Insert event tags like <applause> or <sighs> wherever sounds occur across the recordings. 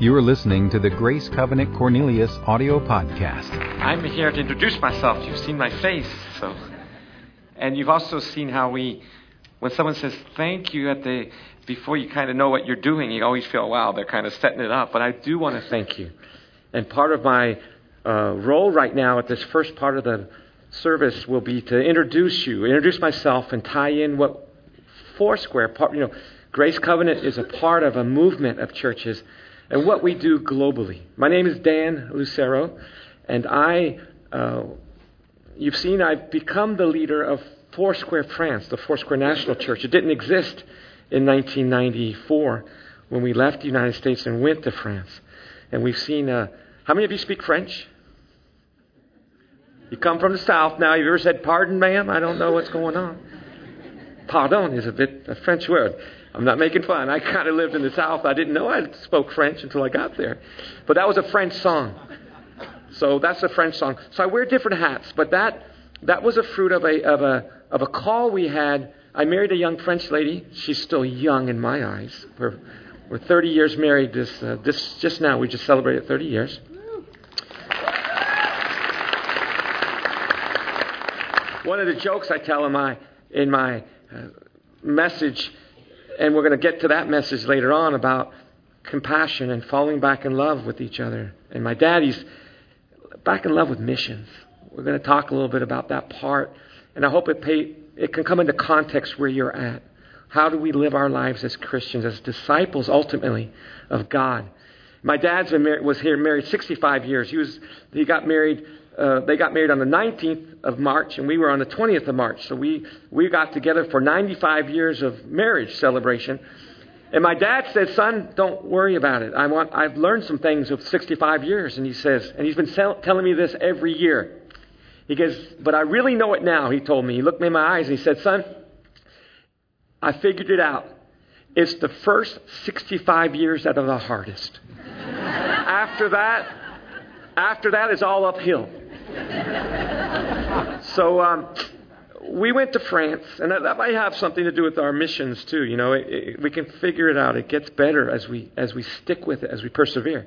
You are listening to the Grace Covenant Cornelius audio podcast. I'm here to introduce myself. You've seen my face, so. And you've also seen how we, when someone says thank you at the, before you kind of know what you're doing, you always feel, wow, they're kind of setting it up. But I do want to thank you. And part of my uh, role right now at this first part of the service will be to introduce you, introduce myself, and tie in what Foursquare, part, you know, Grace Covenant is a part of a movement of churches and what we do globally. My name is Dan Lucero, and I, uh, you've seen, I've become the leader of Foursquare France, the Foursquare National Church. It didn't exist in 1994 when we left the United States and went to France. And we've seen, uh, how many of you speak French? You come from the South now. Have you ever said, pardon, ma'am? I don't know what's going on. Pardon is a bit a French word. I'm not making fun. I kind of lived in the South. I didn't know I spoke French until I got there. But that was a French song. So that's a French song. So I wear different hats, but that that was a fruit of a of a of a call we had. I married a young French lady. She's still young in my eyes. We're we're 30 years married. This uh, this just now we just celebrated 30 years. One of the jokes I tell in my in my uh, message and we're going to get to that message later on about compassion and falling back in love with each other. And my daddy's back in love with missions. We're going to talk a little bit about that part. And I hope it, pay, it can come into context where you're at. How do we live our lives as Christians, as disciples ultimately of God? My dad's been was here married 65 years. He was he got married uh, they got married on the 19th of March, and we were on the 20th of March. So we, we got together for 95 years of marriage celebration. And my dad said, Son, don't worry about it. I want, I've learned some things of 65 years. And he says, and he's been sell, telling me this every year. He goes, But I really know it now, he told me. He looked me in my eyes and he said, Son, I figured it out. It's the first 65 years that are the hardest. <laughs> after that, after that, it's all uphill <laughs> so um, we went to France, and that, that, might have something to do with our missions too. You know, it, it, we can figure it out. It gets better as we as we stick with it, as we persevere.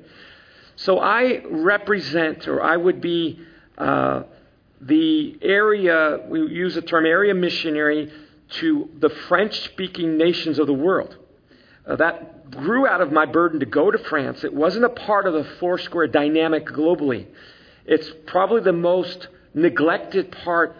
So I represent, or I would be uh, the area. We use the term area missionary to the French-speaking nations of the world. Uh, that grew out of my burden to go to France. It wasn't a part of the Foursquare dynamic globally. It's probably the most neglected part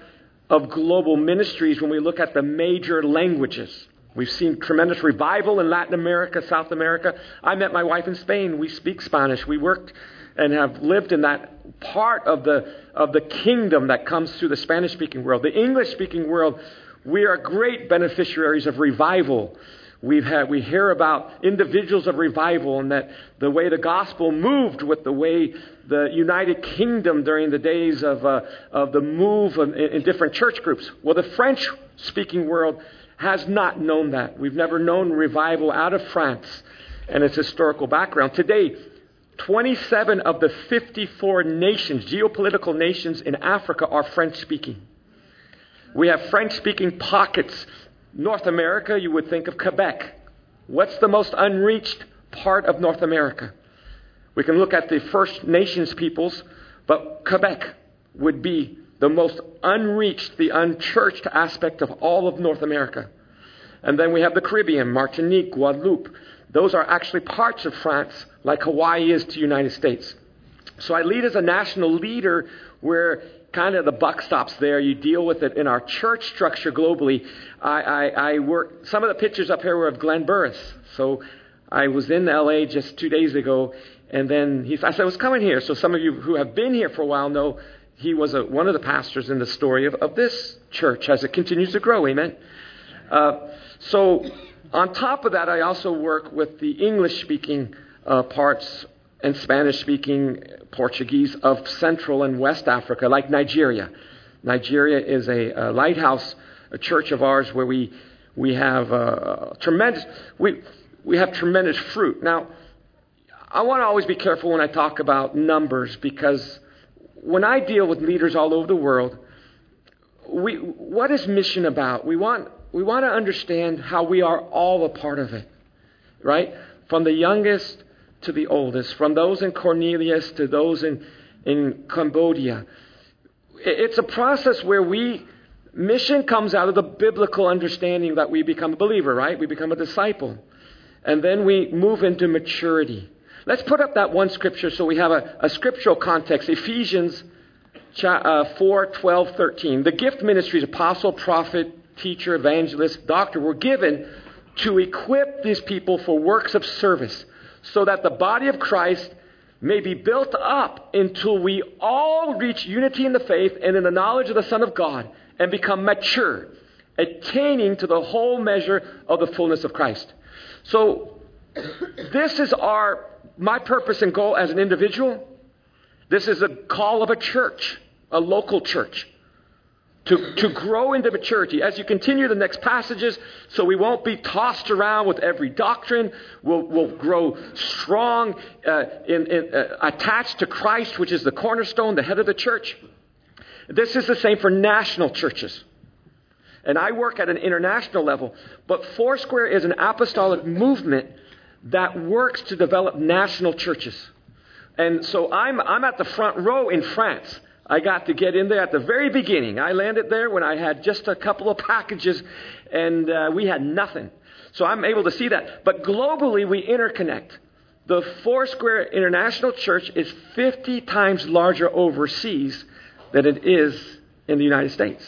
of global ministries when we look at the major languages. We've seen tremendous revival in Latin America, South America. I met my wife in Spain. We speak Spanish. We worked and have lived in that part of the, of the kingdom that comes through the Spanish speaking world. The English speaking world, we are great beneficiaries of revival We've had, we hear about individuals of revival and that the way the gospel moved with the way the United Kingdom during the days of, uh, of the move in, in different church groups. Well, the French speaking world has not known that. We've never known revival out of France and its historical background. Today, 27 of the 54 nations, geopolitical nations in Africa, are French speaking. We have French speaking pockets North America, you would think of Quebec. What's the most unreached part of North America? We can look at the First Nations peoples, but Quebec would be the most unreached, the unchurched aspect of all of North America. And then we have the Caribbean, Martinique, Guadeloupe. Those are actually parts of France, like Hawaii is to the United States. So I lead as a national leader where kind of the buck stops there. You deal with it in our church structure globally. I, I, I work, some of the pictures up here were of Glenn Burris. So I was in LA just two days ago, and then he, I said, I was coming here. So some of you who have been here for a while know he was a, one of the pastors in the story of, of this church as it continues to grow. Amen. Uh, so on top of that, I also work with the English speaking uh, parts and Spanish speaking Portuguese of Central and West Africa, like Nigeria. Nigeria is a, a lighthouse, a church of ours where we, we have uh, tremendous, we, we have tremendous fruit. Now, I want to always be careful when I talk about numbers because when I deal with leaders all over the world, we, what is mission about? We want, we want to understand how we are all a part of it, right? From the youngest to the oldest, from those in Cornelius to those in, in Cambodia. It's a process where we, mission comes out of the biblical understanding that we become a believer, right? We become a disciple. And then we move into maturity. Let's put up that one scripture so we have a, a scriptural context. Ephesians uh, 4 12, 13. The gift ministries, apostle, prophet, teacher, evangelist, doctor, were given to equip these people for works of service so that the body of Christ may be built up until we all reach unity in the faith and in the knowledge of the Son of God and become mature, attaining to the whole measure of the fullness of Christ. So, this is our my purpose and goal as an individual. This is a call of a church, a local church to, to grow into maturity. As you continue the next passages, so we won't be tossed around with every doctrine. We'll, we'll grow strong, uh, in, in, uh, attached to Christ, which is the cornerstone, the head of the church. This is the same for national churches. And I work at an international level, but Foursquare is an apostolic movement that works to develop national churches. And so I'm, I'm at the front row in France. I got to get in there at the very beginning. I landed there when I had just a couple of packages and uh, we had nothing. So I'm able to see that. But globally, we interconnect. The Foursquare International Church is 50 times larger overseas than it is in the United States.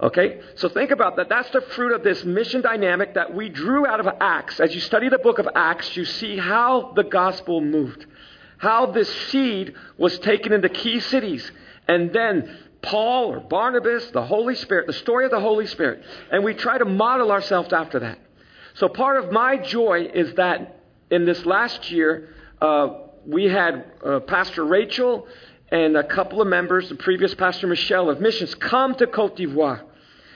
Okay? So think about that. That's the fruit of this mission dynamic that we drew out of Acts. As you study the book of Acts, you see how the gospel moved how this seed was taken into key cities. And then Paul or Barnabas, the Holy Spirit, the story of the Holy Spirit. And we try to model ourselves after that. So part of my joy is that in this last year, uh, we had uh, Pastor Rachel and a couple of members, the previous Pastor Michelle of Missions, come to Cote d'Ivoire.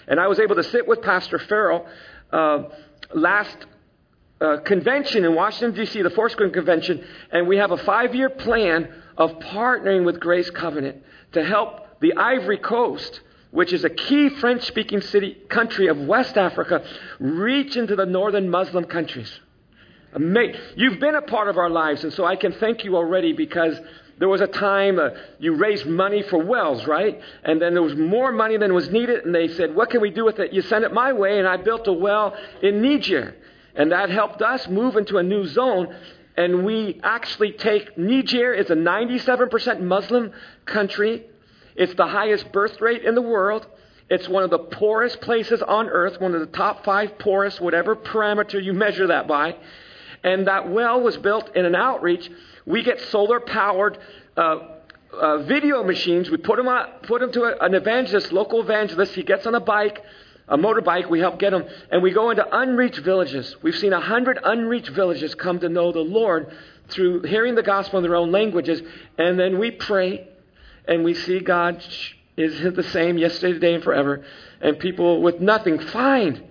And I was able to sit with Pastor Farrell uh, last uh, convention in Washington, D.C., the Foursquare Convention, and we have a five year plan of partnering with Grace Covenant to help the Ivory Coast, which is a key French speaking city country of West Africa, reach into the northern Muslim countries. You've been a part of our lives, and so I can thank you already because there was a time uh, you raised money for wells, right? And then there was more money than was needed, and they said, What can we do with it? You send it my way, and I built a well in Niger. And that helped us move into a new zone. And we actually take Niger is a 97% Muslim country. It's the highest birth rate in the world. It's one of the poorest places on earth, one of the top five poorest, whatever parameter you measure that by. And that well was built in an outreach. We get solar powered uh, uh, video machines. We put them, on, put them to a, an evangelist, local evangelist. He gets on a bike a motorbike. We help get them. And we go into unreached villages. We've seen a hundred unreached villages come to know the Lord through hearing the gospel in their own languages. And then we pray and we see God is the same yesterday, today, and forever. And people with nothing find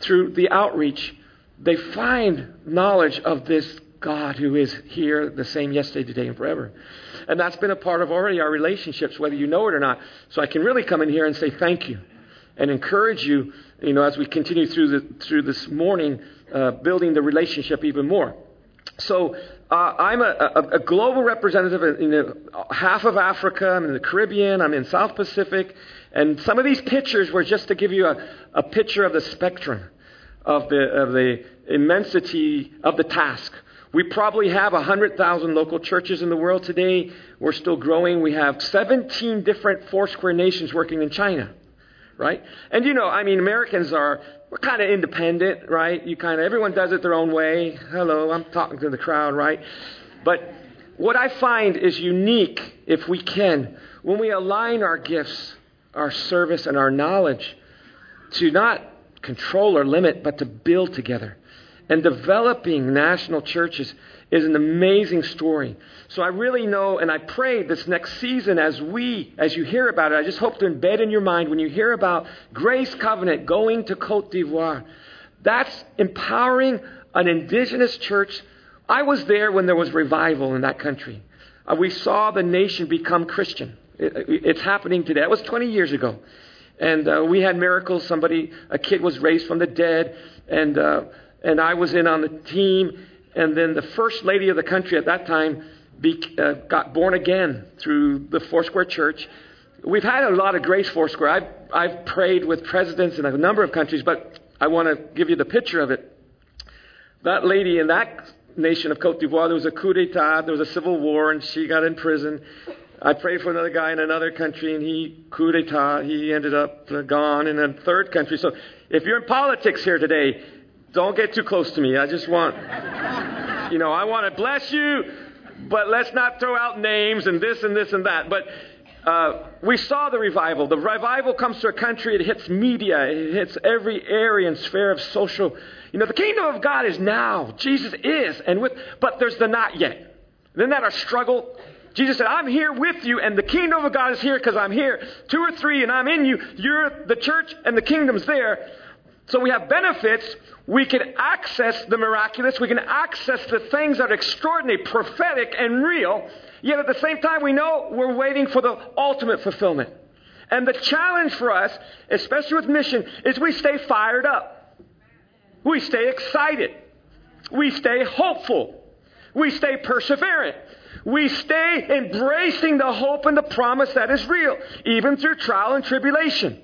through the outreach, they find knowledge of this God who is here the same yesterday, today, and forever. And that's been a part of already our relationships, whether you know it or not. So I can really come in here and say thank you and encourage you, you know, as we continue through, the, through this morning, uh, building the relationship even more. So uh, I'm a, a, a, global representative in you half of Africa. I'm in the Caribbean. I'm in South Pacific. And some of these pictures were just to give you a, a picture of the spectrum of the, of the immensity of the task. We probably have 100,000 local churches in the world today. We're still growing. We have 17 different Foursquare nations working in China right? And you know, I mean, Americans are we're kind of independent, right? You kind of everyone does it their own way. Hello, I'm talking to the crowd, right? But what I find is unique if we can when we align our gifts, our service, and our knowledge to not control or limit, but to build together. And developing national churches is an amazing story. So I really know, and I pray this next season as we, as you hear about it, I just hope to embed in your mind when you hear about Grace Covenant going to Cote d'Ivoire. That's empowering an indigenous church. I was there when there was revival in that country. Uh, we saw the nation become Christian. It, it, it's happening today. That was 20 years ago. And uh, we had miracles. Somebody, a kid was raised from the dead, and uh, and I was in on the team And then the first lady of the country at that time be, uh, got born again through the Foursquare Church. We've had a lot of grace Foursquare. I've, I've prayed with presidents in a number of countries, but I want to give you the picture of it. That lady in that nation of Cote d'Ivoire, there was a coup d'etat, there was a civil war, and she got in prison. I prayed for another guy in another country, and he coup d'etat. He ended up gone in a third country. So if you're in politics here today, don't get too close to me. I just want, you know, I want to bless you, but let's not throw out names and this and this and that. But uh, we saw the revival. The revival comes to a country, it hits media, it hits every area and sphere of social. You know, the kingdom of God is now. Jesus is, and with, but there's the not yet. Isn't that our struggle? Jesus said, I'm here with you, and the kingdom of God is here because I'm here. Two or three, and I'm in you. You're the church, and the kingdom's there. So we have benefits. We can access the miraculous. We can access the things that are extraordinary, prophetic, and real. Yet at the same time, we know we're waiting for the ultimate fulfillment. And the challenge for us, especially with mission, is we stay fired up. We stay excited. We stay hopeful. We stay perseverant. We stay embracing the hope and the promise that is real, even through trial and tribulation.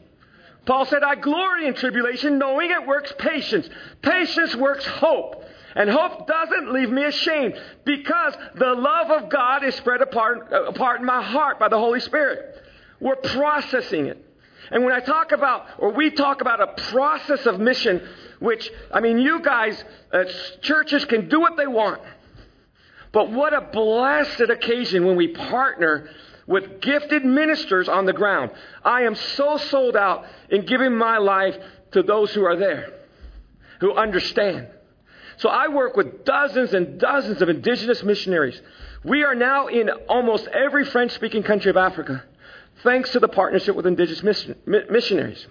Paul said, I glory in tribulation, knowing it works patience. Patience works hope. And hope doesn't leave me ashamed because the love of God is spread apart, apart in my heart by the Holy Spirit. We're processing it. And when I talk about, or we talk about a process of mission, which, I mean, you guys, uh, churches can do what they want. But what a blessed occasion when we partner with gifted ministers on the ground. I am so sold out in giving my life to those who are there, who understand. So I work with dozens and dozens of indigenous missionaries. We are now in almost every French speaking country of Africa, thanks to the partnership with indigenous mission, missionaries.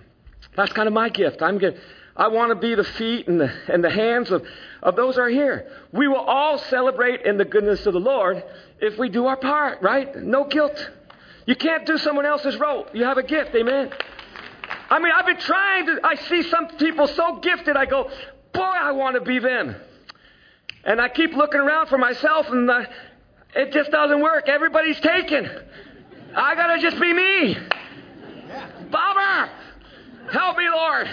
That's kind of my gift. I'm good. I want to be the feet and the, and the hands of, of those who are here. We will all celebrate in the goodness of the Lord if we do our part, right? No guilt. You can't do someone else's role. You have a gift, amen. I mean, I've been trying to, I see some people so gifted, I go, boy, I want to be them. And I keep looking around for myself, and it just doesn't work. Everybody's taken. I got to just be me. Bummer! Help me, Lord.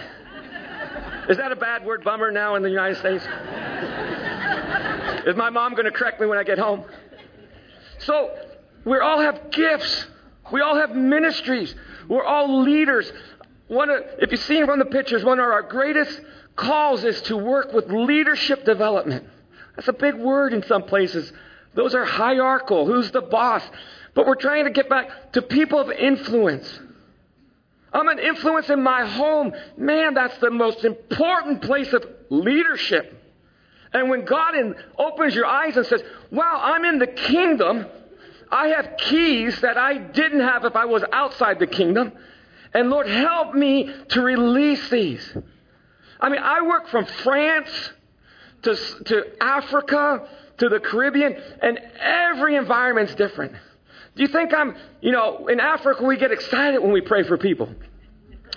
Is that a bad word, bummer, now in the United States? Is my mom going to correct me when I get home? So, we all have gifts. We all have ministries. We're all leaders. One of, if you see from the pictures, one of our greatest calls is to work with leadership development. That's a big word in some places. Those are hierarchical. Who's the boss? But we're trying to get back to people of influence. I'm an influence in my home. Man, that's the most important place of leadership. And when God in, opens your eyes and says, Wow, I'm in the kingdom, I have keys that I didn't have if I was outside the kingdom. And Lord, help me to release these. I mean, I work from France to, to Africa to the Caribbean, and every environment's different. Do you think I'm, you know, in Africa we get excited when we pray for people.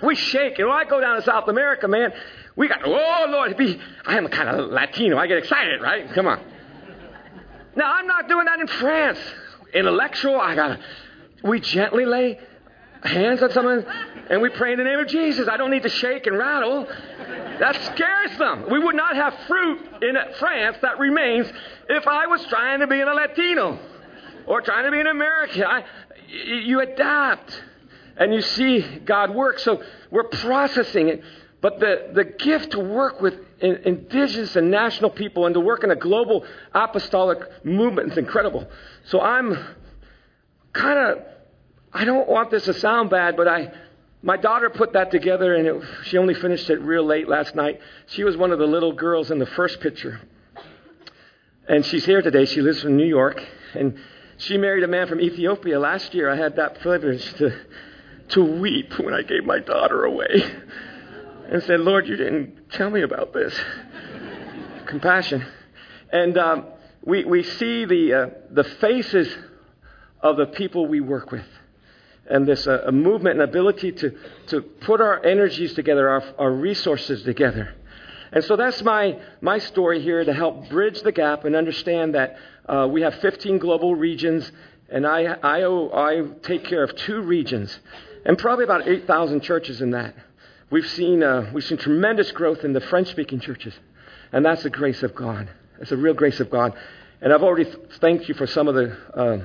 We shake. And when I go down to South America, man, we got, oh Lord, be, I am a kind of Latino. I get excited, right? Come on. Now, I'm not doing that in France. Intellectual, I got to, we gently lay hands on someone and we pray in the name of Jesus. I don't need to shake and rattle. That scares them. We would not have fruit in France that remains if I was trying to be in a Latino or trying to be an American. I, you adapt and you see God work. So we're processing it. But the, the gift to work with indigenous and national people and to work in a global apostolic movement is incredible. So I'm kind of, I don't want this to sound bad, but I, my daughter put that together and it, she only finished it real late last night. She was one of the little girls in the first picture. And she's here today. She lives in New York. And she married a man from Ethiopia last year. I had that privilege to, to weep when I gave my daughter away and said, Lord, you didn't tell me about this. Compassion. And um, we, we see the, uh, the faces of the people we work with. And this uh, a movement and ability to, to put our energies together, our, our resources together. And so that's my, my story here to help bridge the gap and understand that uh, we have 15 global regions, and I, I, I take care of two regions, and probably about 8,000 churches in that. We've seen, uh, we've seen tremendous growth in the French speaking churches, and that's the grace of God. It's a real grace of God. And I've already thanked you for some of the uh,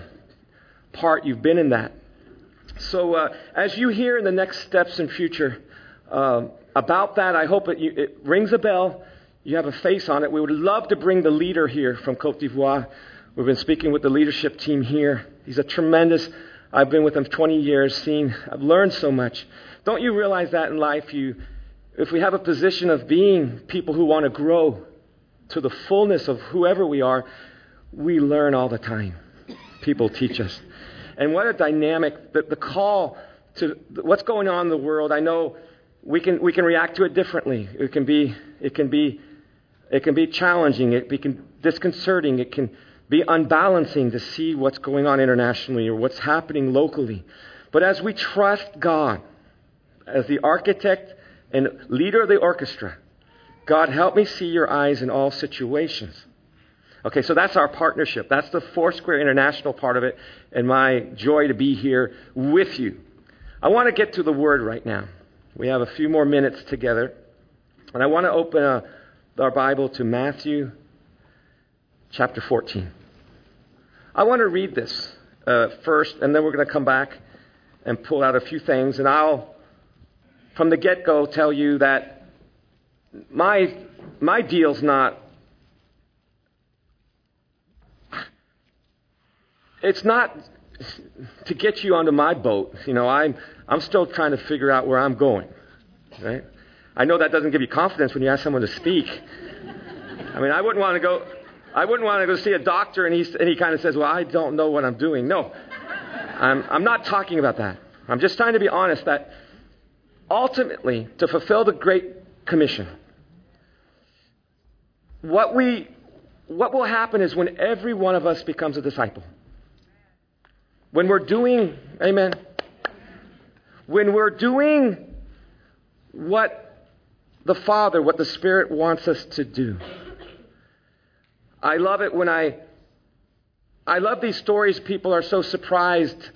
part you've been in that. So uh, as you hear in the next steps in future uh, about that, I hope it, it rings a bell. You have a face on it. We would love to bring the leader here from Cote d'Ivoire. We've been speaking with the leadership team here. He's a tremendous. I've been with him 20 years, seen, I've learned so much. Don't you realize that in life? You, if we have a position of being people who want to grow to the fullness of whoever we are, we learn all the time. People teach us. And what a dynamic, the, the call to what's going on in the world. I know we can, we can react to it differently. It can be, it can be, it can be challenging. It can disconcerting. It can be unbalancing to see what's going on internationally or what's happening locally. But as we trust God as the architect and leader of the orchestra, God, help me see your eyes in all situations. Okay, so that's our partnership. That's the Foursquare International part of it, and my joy to be here with you. I want to get to the Word right now. We have a few more minutes together, and I want to open uh, our Bible to Matthew chapter 14. I want to read this uh, first, and then we're going to come back and pull out a few things, and I'll, from the get go, tell you that my my deal's not it's not to get you onto my boat. You know, I'm, I'm still trying to figure out where I'm going. Right? I know that doesn't give you confidence when you ask someone to speak. I mean, I wouldn't want to go. I wouldn't want to go see a doctor and he, and he kind of says, Well, I don't know what I'm doing. No, I'm, I'm not talking about that. I'm just trying to be honest that ultimately, to fulfill the Great Commission, what, we, what will happen is when every one of us becomes a disciple, when we're doing, amen, when we're doing what the Father, what the Spirit wants us to do. I love it when I, I love these stories. People are so surprised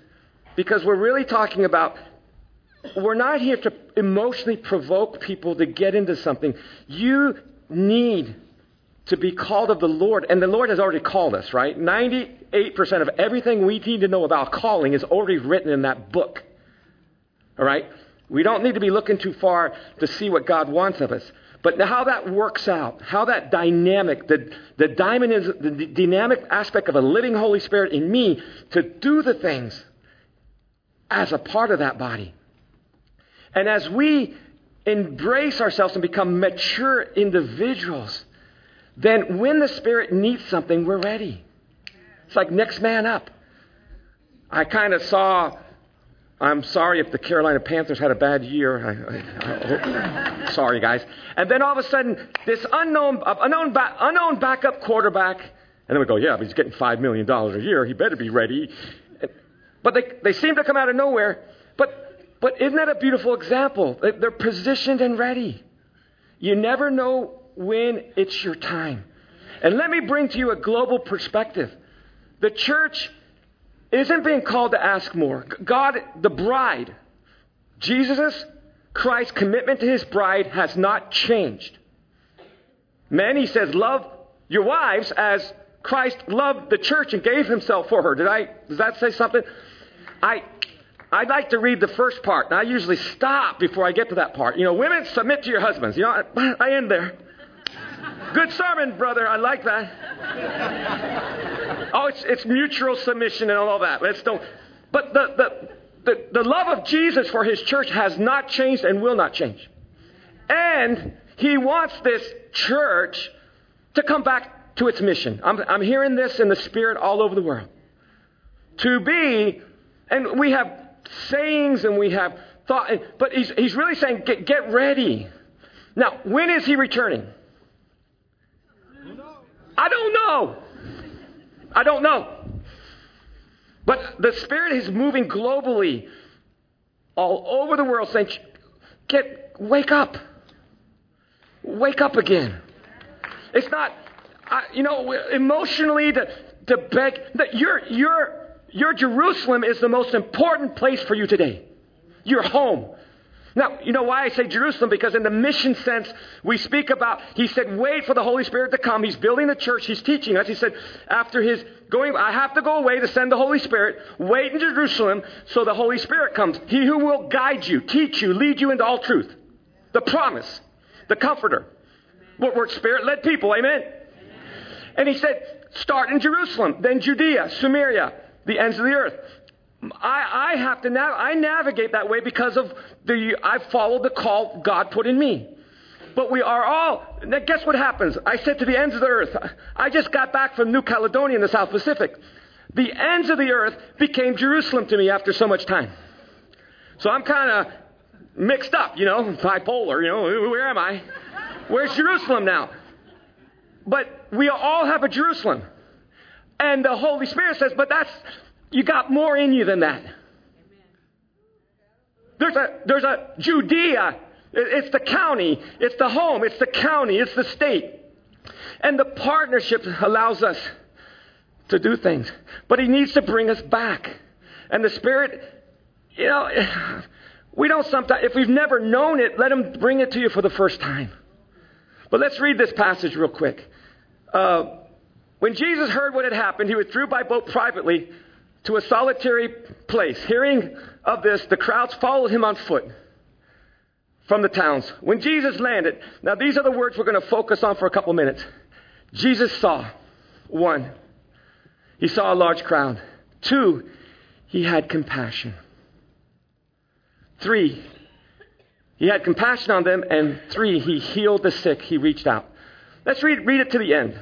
because we're really talking about, we're not here to emotionally provoke people to get into something. You need to be called of the Lord. And the Lord has already called us, right? 98% of everything we need to know about calling is already written in that book. All right? We don't need to be looking too far to see what God wants of us. But how that works out, how that dynamic, the, the, diamond is, the dynamic aspect of a living Holy Spirit in me to do the things as a part of that body. And as we embrace ourselves and become mature individuals, then when the Spirit needs something, we're ready. It's like next man up. I kind of saw. I'm sorry if the Carolina Panthers had a bad year. I, I, I, sorry, guys. And then all of a sudden, this unknown, unknown, unknown backup quarterback, and then we go, yeah, but he's getting $5 million a year. He better be ready. But they, they seem to come out of nowhere. But, but isn't that a beautiful example? They're positioned and ready. You never know when it's your time. And let me bring to you a global perspective. The church isn't being called to ask more. God, the bride, Jesus, Christ's commitment to his bride has not changed. Men, he says, love your wives as Christ loved the church and gave himself for her. Did I, does that say something? I, I'd like to read the first part, and I usually stop before I get to that part. You know, women, submit to your husbands. You know, I, I end there. Good sermon, brother. I like that. oh, it's, it's mutual submission and all that. Let's don't. But the, the, the, the love of Jesus for his church has not changed and will not change. And he wants this church to come back to its mission. I'm, I'm hearing this in the spirit all over the world. To be, and we have sayings and we have thought, but he's, he's really saying, get, get ready. Now, when is he returning? I don't know. I don't know. But the Spirit is moving globally all over the world saying, get, wake up. wake up again. It's not, I, you know, emotionally to, to beg that your, your, your Jerusalem is the most important place for you today. Your home. Now, you know why I say Jerusalem? Because in the mission sense, we speak about, he said, wait for the Holy Spirit to come. He's building the church. He's teaching us. He said, after his going, I have to go away to send the Holy Spirit. Wait in Jerusalem so the Holy Spirit comes. He who will guide you, teach you, lead you into all truth. The promise, the comforter. We're spirit led people. Amen. And he said, start in Jerusalem, then Judea, Samaria, the ends of the earth. I, I have to nav- I navigate that way because of the I followed the call God put in me. But we are all. Now guess what happens? I said to the ends of the earth. I just got back from New Caledonia in the South Pacific. The ends of the earth became Jerusalem to me after so much time. So I'm kind of mixed up, you know, bipolar. You know, where am I? Where's Jerusalem now? But we all have a Jerusalem. And the Holy Spirit says, but that's you got more in you than that. There's a, there's a Judea. It's the county. It's the home. It's the county. It's the state. And the partnership allows us to do things. But He needs to bring us back. And the Spirit, you know, <sighs> we don't sometimes, if we've never known it, let Him bring it to you for the first time. But let's read this passage real quick. Uh, when Jesus heard what had happened, he withdrew by boat privately to a solitary place. Hearing of this, the crowds followed him on foot from the towns. When Jesus landed, now these are the words we're going to focus on for a couple minutes. Jesus saw, one, he saw a large crowd. Two, he had compassion. Three, he had compassion on them. And three, he healed the sick. He reached out. Let's read, read it to the end.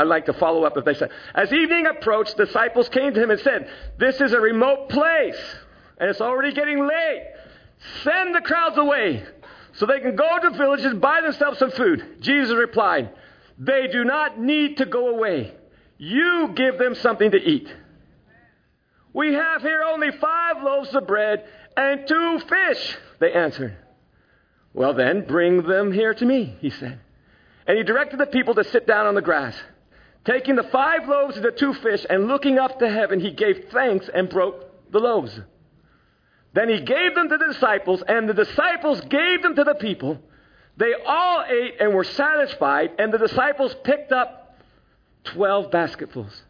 I'd like to follow up if they said, As evening approached, disciples came to him and said, This is a remote place, and it's already getting late. Send the crowds away so they can go to villages and buy themselves some food. Jesus replied, They do not need to go away. You give them something to eat. We have here only five loaves of bread and two fish, they answered. Well, then, bring them here to me, he said. And he directed the people to sit down on the grass. Taking the five loaves and the two fish and looking up to heaven, he gave thanks and broke the loaves. Then he gave them to the disciples, and the disciples gave them to the people. They all ate and were satisfied, and the disciples picked up 12 basketfuls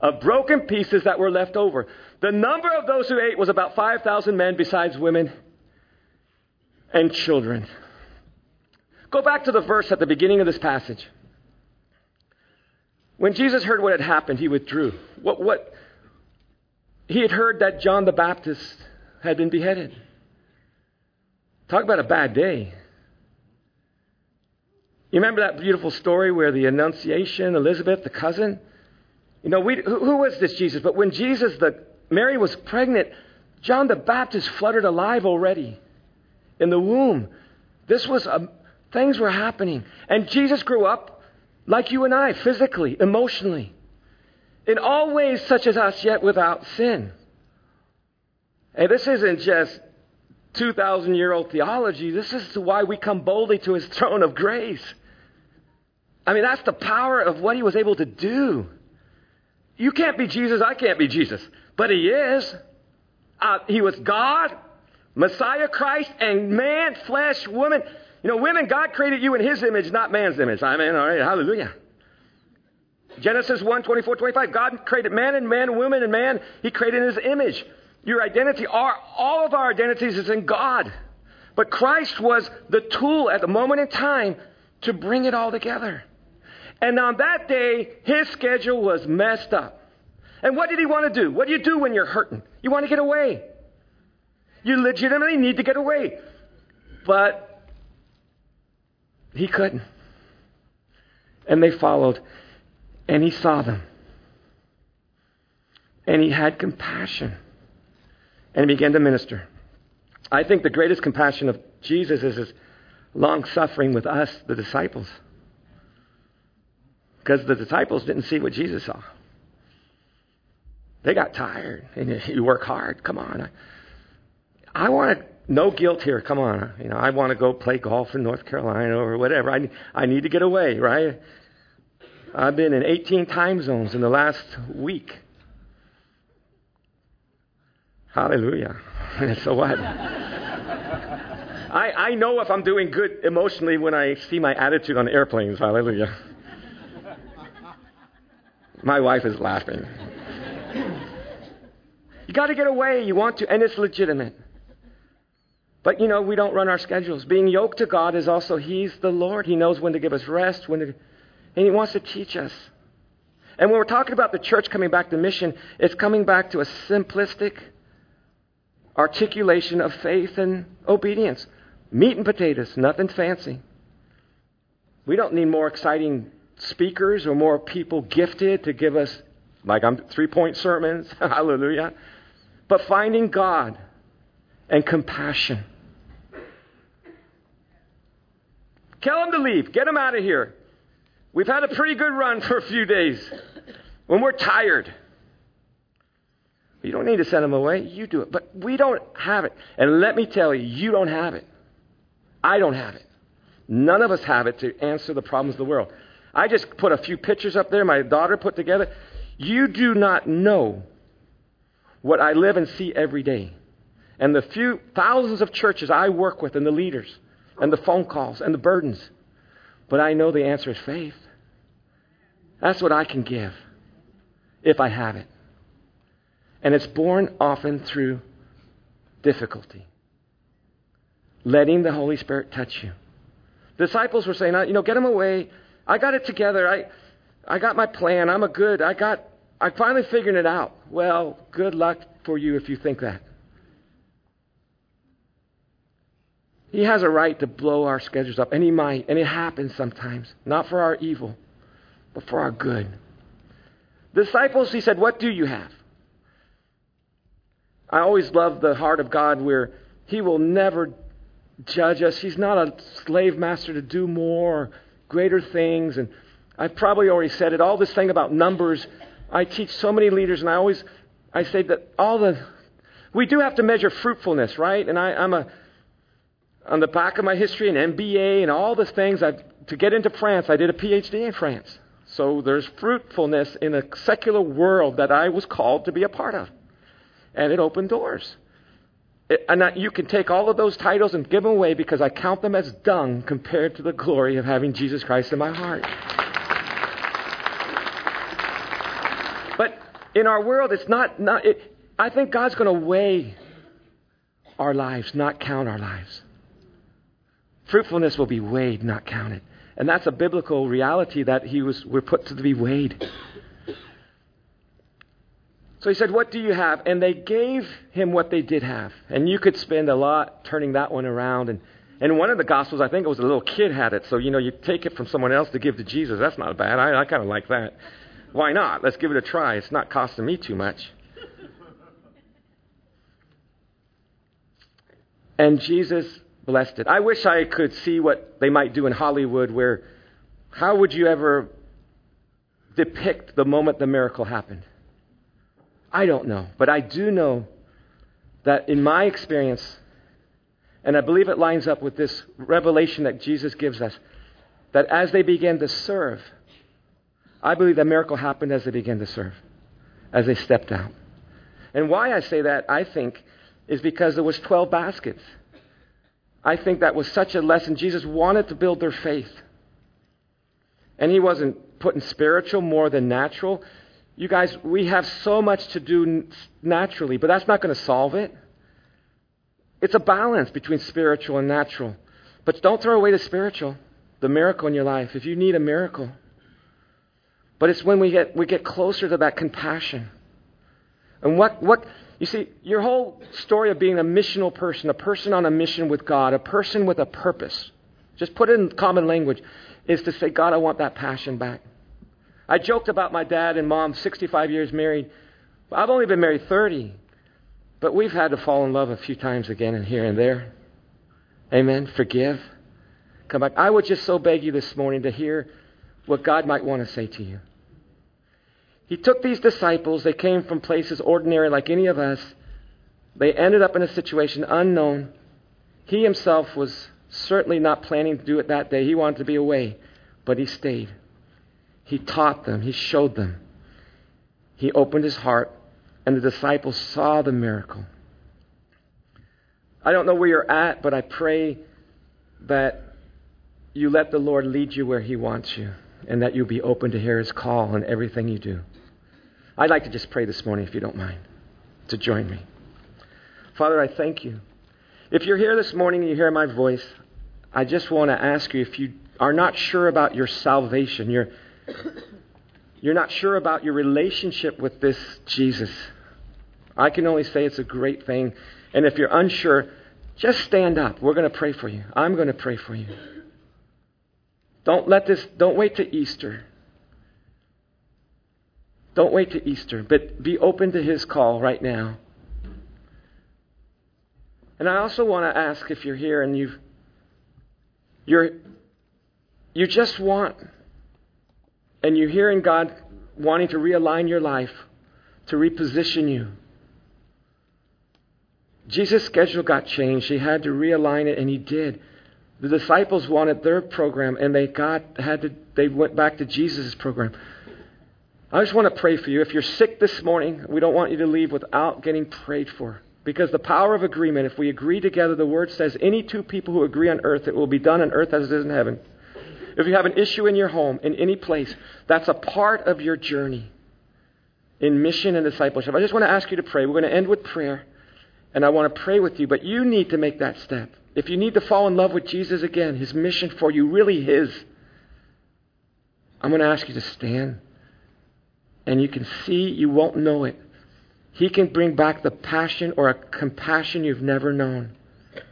of broken pieces that were left over. The number of those who ate was about 5,000 men, besides women and children. Go back to the verse at the beginning of this passage. When Jesus heard what had happened, he withdrew. What, what, he had heard that John the Baptist had been beheaded. Talk about a bad day. You remember that beautiful story where the Annunciation, Elizabeth, the cousin? You know, we, who, who was this Jesus? But when Jesus, the Mary was pregnant, John the Baptist fluttered alive already in the womb. This was a, things were happening. And Jesus grew up like you and I, physically, emotionally, in all ways such as us, yet without sin. And this isn't just 2,000 year old theology. This is why we come boldly to his throne of grace. I mean, that's the power of what he was able to do. You can't be Jesus, I can't be Jesus. But he is. Uh, he was God, Messiah Christ, and man, flesh, woman. You know, women, God created you in His image, not man's image. Amen. All right. Hallelujah. Genesis 1 24, 25. God created man and man, woman and man. He created His image. Your identity, our, all of our identities is in God. But Christ was the tool at the moment in time to bring it all together. And on that day, his schedule was messed up. And what did he want to do? What do you do when you're hurting? You want to get away. You legitimately need to get away. But he couldn't. And they followed, and he saw them. And he had compassion. And he began to minister. I think the greatest compassion of Jesus is his long suffering with us, the disciples. Because the disciples didn't see what Jesus saw. They got tired. And you work hard. Come on. I, I want to no guilt here. Come on. You know, I want to go play golf in North Carolina or whatever. I, I need to get away, right? I've been in 18 time zones in the last week. Hallelujah. <laughs> so what? I, I know if I'm doing good emotionally when I see my attitude on airplanes. Hallelujah. My wife is laughing. You got to get away. You want to, and it's legitimate. But you know, we don't run our schedules. Being yoked to God is also He's the Lord. He knows when to give us rest, when to, and He wants to teach us. And when we're talking about the church coming back to mission, it's coming back to a simplistic articulation of faith and obedience. Meat and potatoes, nothing fancy. We don't need more exciting speakers or more people gifted to give us, like I'm three point sermons. <laughs> Hallelujah. But finding God and compassion. Tell them to leave. Get them out of here. We've had a pretty good run for a few days. When we're tired, you don't need to send them away. You do it. But we don't have it. And let me tell you, you don't have it. I don't have it. None of us have it to answer the problems of the world. I just put a few pictures up there my daughter put together. You do not know what I live and see every day. And the few thousands of churches I work with and the leaders and the phone calls and the burdens. But I know the answer is faith. That's what I can give if I have it. And it's born often through difficulty. Letting the Holy Spirit touch you. Disciples were saying, you know, get him away. I got it together. I, I got my plan. I'm a good. I got. I finally figured it out. Well, good luck for you if you think that. He has a right to blow our schedules up, and he might, and it happens sometimes, not for our evil, but for our good. Disciples, he said, What do you have? I always love the heart of God where he will never judge us. He's not a slave master to do more, greater things. And I've probably already said it. All this thing about numbers, I teach so many leaders, and I always I say that all the we do have to measure fruitfulness, right? And I, I'm a on the back of my history, and MBA, and all the things. I've, to get into France, I did a PhD in France. So there's fruitfulness in a secular world that I was called to be a part of. And it opened doors. It, and I, you can take all of those titles and give them away because I count them as dung compared to the glory of having Jesus Christ in my heart. But in our world, it's not, not it, I think God's going to weigh our lives, not count our lives. Fruitfulness will be weighed, not counted. And that's a biblical reality that he was, we're put to be weighed. So he said, What do you have? And they gave him what they did have. And you could spend a lot turning that one around. And, and one of the Gospels, I think it was a little kid had it. So, you know, you take it from someone else to give to Jesus. That's not bad. I, I kind of like that. Why not? Let's give it a try. It's not costing me too much. And Jesus blessed it. I wish I could see what they might do in Hollywood where how would you ever depict the moment the miracle happened? I don't know. But I do know that in my experience, and I believe it lines up with this revelation that Jesus gives us, that as they began to serve, I believe that miracle happened as they began to serve, as they stepped out. And why I say that, I think, is because there was 12 baskets. I think that was such a lesson. Jesus wanted to build their faith. And he wasn't putting spiritual more than natural. You guys, we have so much to do naturally, but that's not going to solve it. It's a balance between spiritual and natural. But don't throw away the spiritual, the miracle in your life, if you need a miracle. But it's when we get, we get closer to that compassion. And what, what, you see, your whole story of being a missional person, a person on a mission with God, a person with a purpose, just put it in common language, is to say, God, I want that passion back. I joked about my dad and mom, 65 years married. I've only been married 30, but we've had to fall in love a few times again and here and there. Amen. Forgive. Come back. I would just so beg you this morning to hear what God might want to say to you. He took these disciples, they came from places ordinary like any of us. They ended up in a situation unknown, He himself was certainly not planning to do it that day. He wanted to be away, but he stayed. He taught them, he showed them. He opened his heart, and the disciples saw the miracle. I don't know where you're at, but I pray that you let the Lord lead you where he wants you, and that you'll be open to hear his call in everything you do. I'd like to just pray this morning, if you don't mind, to join me. Father, I thank you. If you're here this morning and you hear my voice, I just want to ask you if you are not sure about your salvation, you're, you're not sure about your relationship with this Jesus. I can only say it's a great thing. And if you're unsure, just stand up. We're going to pray for you. I'm going to pray for you. Don't let this, don't wait to Easter. Don't wait to Easter, but be open to his call right now. And I also want to ask if you're here and you've you're you just want and you're hearing God wanting to realign your life, to reposition you. Jesus' schedule got changed. He had to realign it, and he did. The disciples wanted their program, and they got had to. They went back to Jesus' program. I just want to pray for you. If you're sick this morning, we don't want you to leave without getting prayed for. Because the power of agreement, if we agree together, the word says, any two people who agree on earth, it will be done on earth as it is in heaven. If you have an issue in your home, in any place, that's a part of your journey in mission and discipleship. I just want to ask you to pray. We're going to end with prayer, and I want to pray with you, but you need to make that step. If you need to fall in love with Jesus again, his mission for you, really his, I'm going to ask you to stand. And you can see, you won't know it. He can bring back the passion or a compassion you've never known.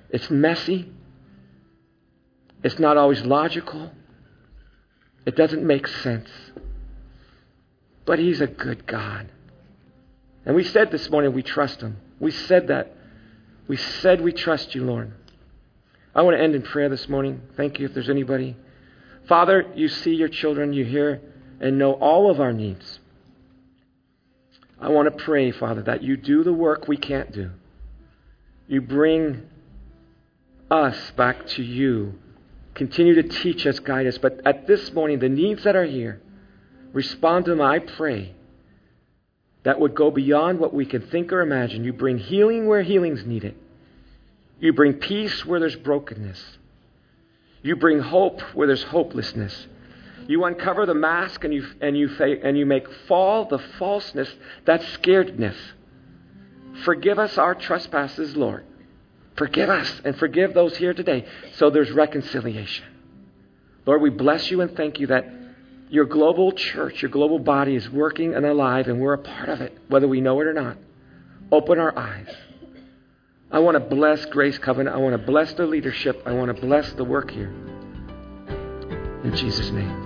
It's messy. It's not always logical. It doesn't make sense. But He's a good God. And we said this morning we trust Him. We said that. We said we trust you, Lord. I want to end in prayer this morning. Thank you if there's anybody. Father, you see your children, you hear and know all of our needs. I want to pray, Father, that you do the work we can't do. You bring us back to you. Continue to teach us, guide us. But at this morning, the needs that are here, respond to them, I pray, that would go beyond what we can think or imagine. You bring healing where healing's needed. You bring peace where there's brokenness. You bring hope where there's hopelessness. You uncover the mask and you, and you, and you make fall the falseness, that scaredness. Forgive us our trespasses, Lord. Forgive us and forgive those here today so there's reconciliation. Lord, we bless you and thank you that your global church, your global body is working and alive, and we're a part of it, whether we know it or not. Open our eyes. I want to bless Grace Covenant. I want to bless the leadership. I want to bless the work here. In Jesus' name.